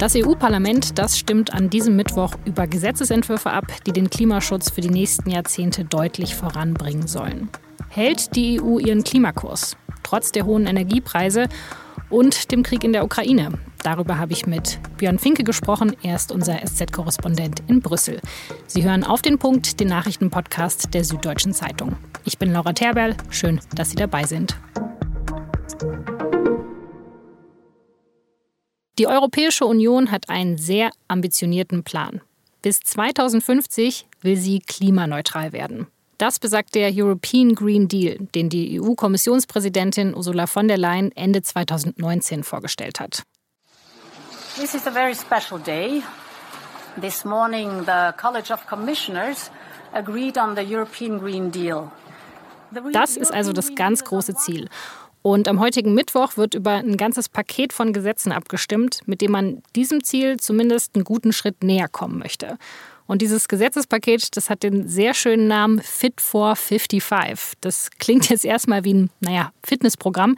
Das EU-Parlament, das stimmt an diesem Mittwoch über Gesetzesentwürfe ab, die den Klimaschutz für die nächsten Jahrzehnte deutlich voranbringen sollen. Hält die EU ihren Klimakurs, trotz der hohen Energiepreise und dem Krieg in der Ukraine? Darüber habe ich mit Björn Finke gesprochen. Er ist unser SZ-Korrespondent in Brüssel. Sie hören auf den Punkt den Nachrichtenpodcast der Süddeutschen Zeitung. Ich bin Laura Terberl. Schön, dass Sie dabei sind. Die Europäische Union hat einen sehr ambitionierten Plan. Bis 2050 will sie klimaneutral werden. Das besagt der European Green Deal, den die EU-Kommissionspräsidentin Ursula von der Leyen Ende 2019 vorgestellt hat. This is a very special day. This morning the College of Commissioners agreed on the European Green Deal. Das ist also das ganz große Ziel. Und am heutigen Mittwoch wird über ein ganzes Paket von Gesetzen abgestimmt, mit dem man diesem Ziel zumindest einen guten Schritt näher kommen möchte. Und dieses Gesetzespaket, das hat den sehr schönen Namen Fit for 55. Das klingt jetzt erstmal wie ein, naja, Fitnessprogramm.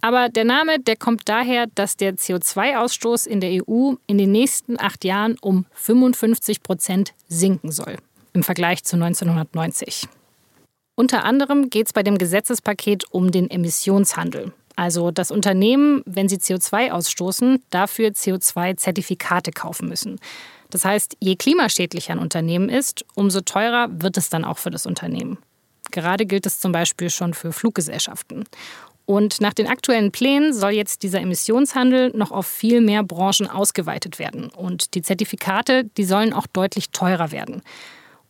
Aber der Name, der kommt daher, dass der CO2-Ausstoß in der EU in den nächsten acht Jahren um 55 Prozent sinken soll im Vergleich zu 1990. Unter anderem geht es bei dem Gesetzespaket um den Emissionshandel. Also dass Unternehmen, wenn sie CO2 ausstoßen, dafür CO2-Zertifikate kaufen müssen. Das heißt, je klimaschädlicher ein Unternehmen ist, umso teurer wird es dann auch für das Unternehmen. Gerade gilt es zum Beispiel schon für Fluggesellschaften. Und nach den aktuellen Plänen soll jetzt dieser Emissionshandel noch auf viel mehr Branchen ausgeweitet werden. Und die Zertifikate, die sollen auch deutlich teurer werden.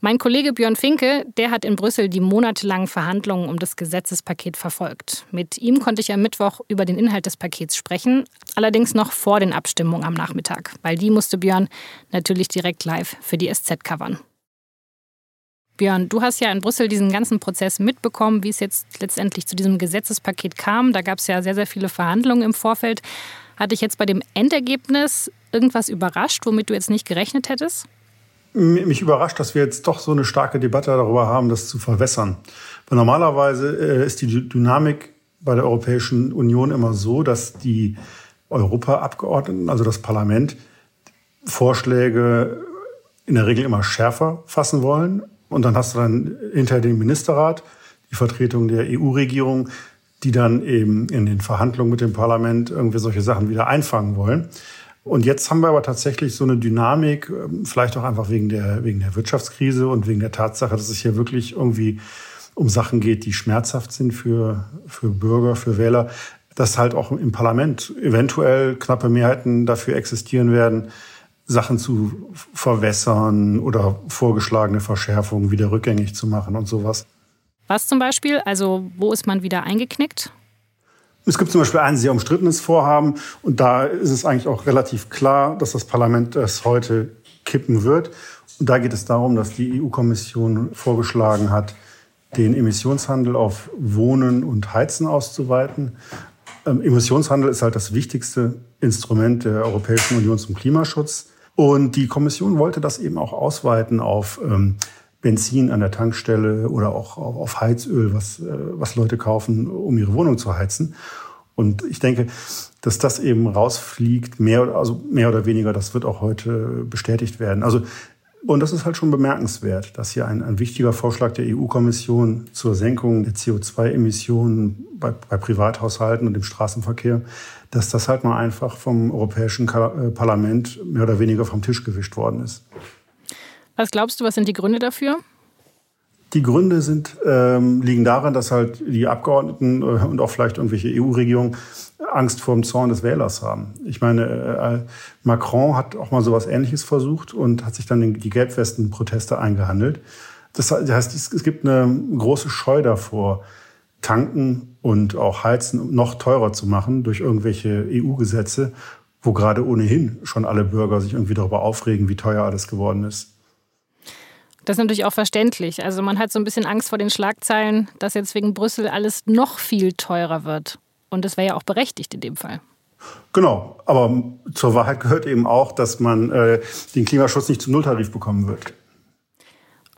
Mein Kollege Björn Finke, der hat in Brüssel die monatelangen Verhandlungen um das Gesetzespaket verfolgt. Mit ihm konnte ich am Mittwoch über den Inhalt des Pakets sprechen, allerdings noch vor den Abstimmungen am Nachmittag, weil die musste Björn natürlich direkt live für die SZ covern. Björn, du hast ja in Brüssel diesen ganzen Prozess mitbekommen, wie es jetzt letztendlich zu diesem Gesetzespaket kam. Da gab es ja sehr, sehr viele Verhandlungen im Vorfeld. Hat dich jetzt bei dem Endergebnis irgendwas überrascht, womit du jetzt nicht gerechnet hättest? Mich überrascht, dass wir jetzt doch so eine starke Debatte darüber haben, das zu verwässern. Weil normalerweise äh, ist die Dynamik bei der Europäischen Union immer so, dass die Europaabgeordneten, also das Parlament, Vorschläge in der Regel immer schärfer fassen wollen. Und dann hast du dann hinter dem Ministerrat die Vertretung der EU-Regierung, die dann eben in den Verhandlungen mit dem Parlament irgendwie solche Sachen wieder einfangen wollen. Und jetzt haben wir aber tatsächlich so eine Dynamik, ähm, vielleicht auch einfach wegen der, wegen der Wirtschaftskrise und wegen der Tatsache, dass es hier wirklich irgendwie um Sachen geht, die schmerzhaft sind für, für Bürger, für Wähler, dass halt auch im Parlament eventuell knappe Mehrheiten dafür existieren werden, Sachen zu verwässern oder vorgeschlagene Verschärfungen wieder rückgängig zu machen und sowas. Was zum Beispiel? Also wo ist man wieder eingeknickt? Es gibt zum Beispiel ein sehr umstrittenes Vorhaben und da ist es eigentlich auch relativ klar, dass das Parlament es heute kippen wird. Und da geht es darum, dass die EU-Kommission vorgeschlagen hat, den Emissionshandel auf Wohnen und Heizen auszuweiten. Ähm, Emissionshandel ist halt das wichtigste Instrument der Europäischen Union zum Klimaschutz. Und die Kommission wollte das eben auch ausweiten auf ähm, Benzin an der Tankstelle oder auch auf Heizöl, was, äh, was Leute kaufen, um ihre Wohnung zu heizen. Und ich denke, dass das eben rausfliegt, mehr, also mehr oder weniger, das wird auch heute bestätigt werden. Also, und das ist halt schon bemerkenswert, dass hier ein, ein wichtiger Vorschlag der EU-Kommission zur Senkung der CO2-Emissionen bei, bei Privathaushalten und im Straßenverkehr, dass das halt mal einfach vom Europäischen äh, Parlament mehr oder weniger vom Tisch gewischt worden ist. Was glaubst du, was sind die Gründe dafür? Die Gründe sind, ähm, liegen darin, dass halt die Abgeordneten äh, und auch vielleicht irgendwelche EU-Regierungen Angst vor dem Zorn des Wählers haben. Ich meine, äh, Macron hat auch mal sowas Ähnliches versucht und hat sich dann die Gelbwesten-Proteste eingehandelt. Das heißt, es gibt eine große Scheu davor, Tanken und auch Heizen noch teurer zu machen durch irgendwelche EU-Gesetze, wo gerade ohnehin schon alle Bürger sich irgendwie darüber aufregen, wie teuer alles geworden ist. Das ist natürlich auch verständlich. Also man hat so ein bisschen Angst vor den Schlagzeilen, dass jetzt wegen Brüssel alles noch viel teurer wird. Und das wäre ja auch berechtigt in dem Fall. Genau, aber zur Wahrheit gehört eben auch, dass man äh, den Klimaschutz nicht zum Nulltarif bekommen wird.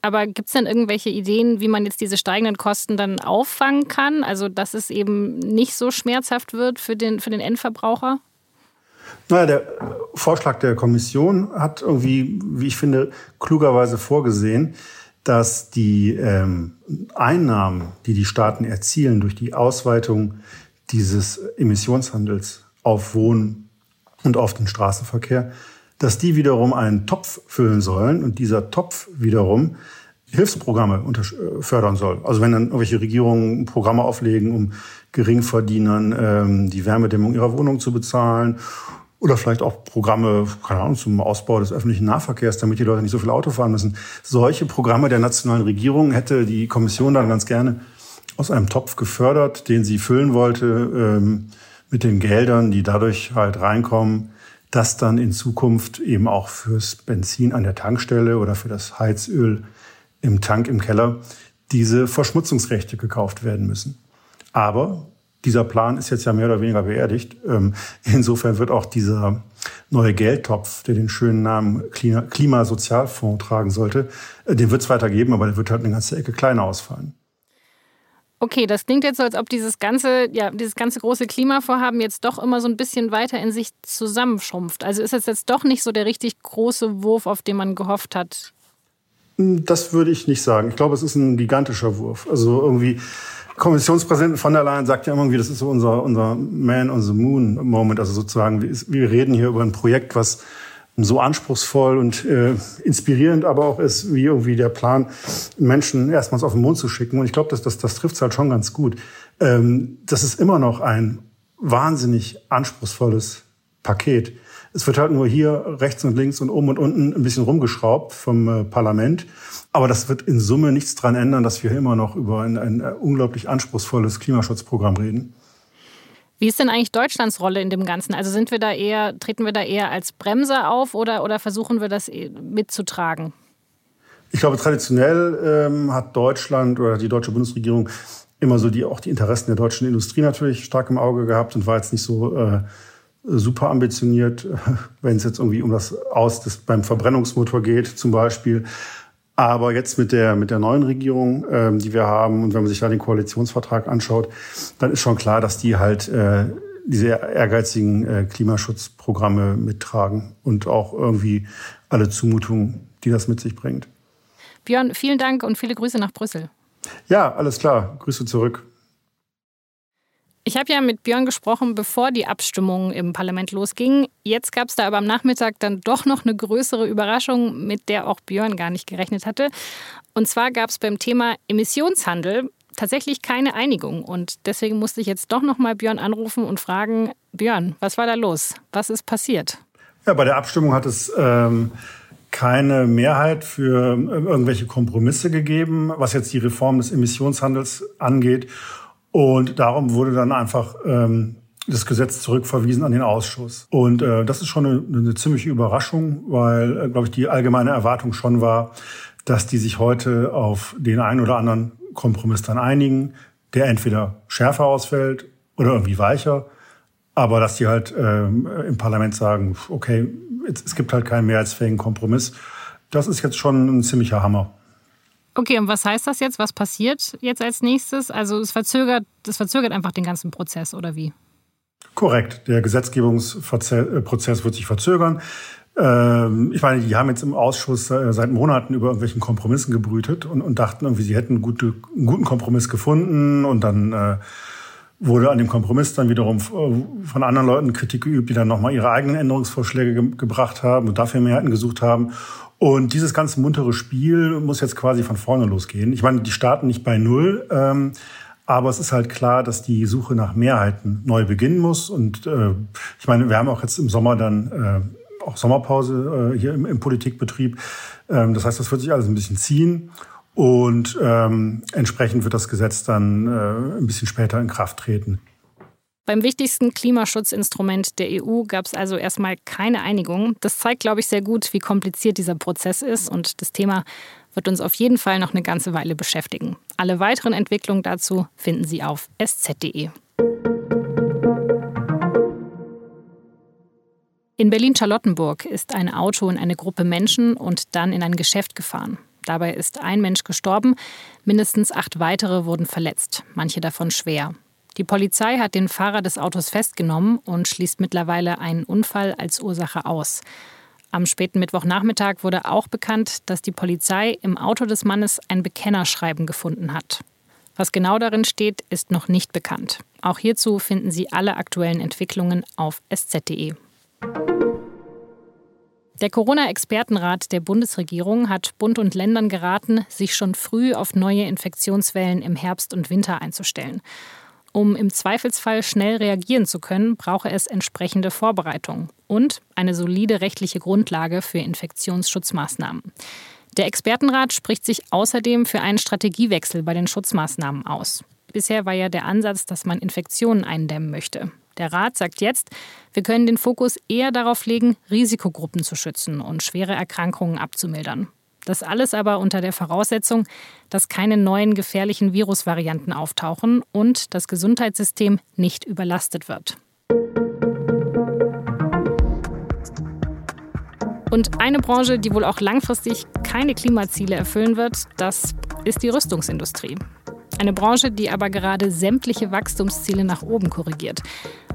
Aber gibt es denn irgendwelche Ideen, wie man jetzt diese steigenden Kosten dann auffangen kann? Also dass es eben nicht so schmerzhaft wird für den, für den Endverbraucher? Naja, der Vorschlag der Kommission hat irgendwie, wie ich finde, klugerweise vorgesehen, dass die ähm, Einnahmen, die die Staaten erzielen durch die Ausweitung dieses Emissionshandels auf Wohnen und auf den Straßenverkehr, dass die wiederum einen Topf füllen sollen und dieser Topf wiederum Hilfsprogramme fördern soll. Also wenn dann irgendwelche Regierungen Programme auflegen, um Geringverdienern ähm, die Wärmedämmung ihrer Wohnung zu bezahlen oder vielleicht auch Programme, keine Ahnung, zum Ausbau des öffentlichen Nahverkehrs, damit die Leute nicht so viel Auto fahren müssen. Solche Programme der nationalen Regierung hätte die Kommission dann ganz gerne aus einem Topf gefördert, den sie füllen wollte ähm, mit den Geldern, die dadurch halt reinkommen, dass dann in Zukunft eben auch fürs Benzin an der Tankstelle oder für das Heizöl im Tank im Keller diese Verschmutzungsrechte gekauft werden müssen. Aber dieser Plan ist jetzt ja mehr oder weniger beerdigt. Ähm, insofern wird auch dieser neue Geldtopf, der den schönen Namen Klimasozialfonds tragen sollte, äh, den wird es weitergeben, aber der wird halt eine ganze Ecke kleiner ausfallen. Okay, das klingt jetzt so, als ob dieses ganze, ja, dieses ganze große Klimavorhaben jetzt doch immer so ein bisschen weiter in sich zusammenschrumpft. Also ist es jetzt doch nicht so der richtig große Wurf, auf den man gehofft hat? Das würde ich nicht sagen. Ich glaube, es ist ein gigantischer Wurf. Also irgendwie, Kommissionspräsident von der Leyen sagt ja irgendwie, das ist so unser, unser Man on the Moon Moment. Also sozusagen, wir reden hier über ein Projekt, was so anspruchsvoll und äh, inspirierend aber auch ist, wie irgendwie der Plan, Menschen erstmals auf den Mond zu schicken. Und ich glaube, das, das, das trifft es halt schon ganz gut. Ähm, das ist immer noch ein wahnsinnig anspruchsvolles Paket. Es wird halt nur hier rechts und links und oben und unten ein bisschen rumgeschraubt vom äh, Parlament. Aber das wird in Summe nichts dran ändern, dass wir immer noch über ein, ein äh, unglaublich anspruchsvolles Klimaschutzprogramm reden. Wie ist denn eigentlich Deutschlands Rolle in dem Ganzen? Also sind wir da eher, treten wir da eher als Bremser auf oder, oder versuchen wir das äh, mitzutragen? Ich glaube, traditionell ähm, hat Deutschland oder die deutsche Bundesregierung immer so die, auch die Interessen der deutschen Industrie natürlich stark im Auge gehabt und war jetzt nicht so äh, super ambitioniert, wenn es jetzt irgendwie um das Aus des, beim Verbrennungsmotor geht zum Beispiel. Aber jetzt mit der, mit der neuen Regierung, ähm, die wir haben, und wenn man sich da den Koalitionsvertrag anschaut, dann ist schon klar, dass die halt äh, diese ehrgeizigen äh, Klimaschutzprogramme mittragen und auch irgendwie alle Zumutungen, die das mit sich bringt. Björn, vielen Dank und viele Grüße nach Brüssel. Ja, alles klar. Grüße zurück. Ich habe ja mit Björn gesprochen, bevor die Abstimmung im Parlament losging. Jetzt gab es da aber am Nachmittag dann doch noch eine größere Überraschung, mit der auch Björn gar nicht gerechnet hatte. Und zwar gab es beim Thema Emissionshandel tatsächlich keine Einigung. Und deswegen musste ich jetzt doch noch mal Björn anrufen und fragen, Björn, was war da los? Was ist passiert? Ja, bei der Abstimmung hat es ähm, keine Mehrheit für irgendwelche Kompromisse gegeben, was jetzt die Reform des Emissionshandels angeht. Und darum wurde dann einfach ähm, das Gesetz zurückverwiesen an den Ausschuss. Und äh, das ist schon eine, eine ziemliche Überraschung, weil, äh, glaube ich, die allgemeine Erwartung schon war, dass die sich heute auf den einen oder anderen Kompromiss dann einigen, der entweder schärfer ausfällt oder irgendwie weicher, aber dass die halt ähm, im Parlament sagen, okay, es, es gibt halt keinen mehrheitsfähigen Kompromiss. Das ist jetzt schon ein ziemlicher Hammer. Okay, und was heißt das jetzt? Was passiert jetzt als nächstes? Also es verzögert, das verzögert einfach den ganzen Prozess, oder wie? Korrekt. Der Gesetzgebungsprozess wird sich verzögern. Ähm, ich meine, die haben jetzt im Ausschuss äh, seit Monaten über irgendwelchen Kompromissen gebrütet und, und dachten irgendwie, sie hätten gute, einen guten Kompromiss gefunden und dann äh, wurde an dem Kompromiss dann wiederum äh, von anderen Leuten Kritik geübt, die dann nochmal ihre eigenen Änderungsvorschläge ge gebracht haben und dafür Mehrheiten gesucht haben. Und dieses ganze muntere Spiel muss jetzt quasi von vorne losgehen. Ich meine, die starten nicht bei Null, ähm, aber es ist halt klar, dass die Suche nach Mehrheiten neu beginnen muss. Und äh, ich meine, wir haben auch jetzt im Sommer dann äh, auch Sommerpause äh, hier im, im Politikbetrieb. Ähm, das heißt, das wird sich alles ein bisschen ziehen. Und ähm, entsprechend wird das Gesetz dann äh, ein bisschen später in Kraft treten. Beim wichtigsten Klimaschutzinstrument der EU gab es also erstmal keine Einigung. Das zeigt, glaube ich, sehr gut, wie kompliziert dieser Prozess ist und das Thema wird uns auf jeden Fall noch eine ganze Weile beschäftigen. Alle weiteren Entwicklungen dazu finden Sie auf sz.de. In Berlin-Charlottenburg ist ein Auto in eine Gruppe Menschen und dann in ein Geschäft gefahren. Dabei ist ein Mensch gestorben, mindestens acht weitere wurden verletzt, manche davon schwer. Die Polizei hat den Fahrer des Autos festgenommen und schließt mittlerweile einen Unfall als Ursache aus. Am späten Mittwochnachmittag wurde auch bekannt, dass die Polizei im Auto des Mannes ein Bekennerschreiben gefunden hat. Was genau darin steht, ist noch nicht bekannt. Auch hierzu finden Sie alle aktuellen Entwicklungen auf sz.de. Der Corona-Expertenrat der Bundesregierung hat Bund und Ländern geraten, sich schon früh auf neue Infektionswellen im Herbst und Winter einzustellen. Um im Zweifelsfall schnell reagieren zu können, brauche es entsprechende Vorbereitungen und eine solide rechtliche Grundlage für Infektionsschutzmaßnahmen. Der Expertenrat spricht sich außerdem für einen Strategiewechsel bei den Schutzmaßnahmen aus. Bisher war ja der Ansatz, dass man Infektionen eindämmen möchte. Der Rat sagt jetzt, wir können den Fokus eher darauf legen, Risikogruppen zu schützen und schwere Erkrankungen abzumildern. Das alles aber unter der Voraussetzung, dass keine neuen gefährlichen Virusvarianten auftauchen und das Gesundheitssystem nicht überlastet wird. Und eine Branche, die wohl auch langfristig keine Klimaziele erfüllen wird, das ist die Rüstungsindustrie. Eine Branche, die aber gerade sämtliche Wachstumsziele nach oben korrigiert.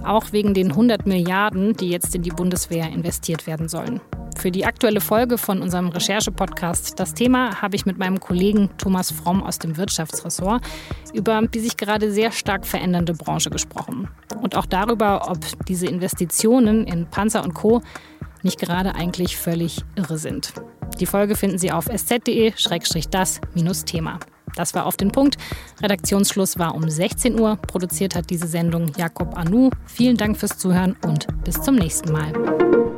Auch wegen den 100 Milliarden, die jetzt in die Bundeswehr investiert werden sollen. Für die aktuelle Folge von unserem Recherche-Podcast Das Thema habe ich mit meinem Kollegen Thomas Fromm aus dem Wirtschaftsressort über die sich gerade sehr stark verändernde Branche gesprochen. Und auch darüber, ob diese Investitionen in Panzer und Co nicht gerade eigentlich völlig irre sind. Die Folge finden Sie auf sz.de-das-thema. Das war auf den Punkt. Redaktionsschluss war um 16 Uhr. Produziert hat diese Sendung Jakob Anu. Vielen Dank fürs Zuhören und bis zum nächsten Mal.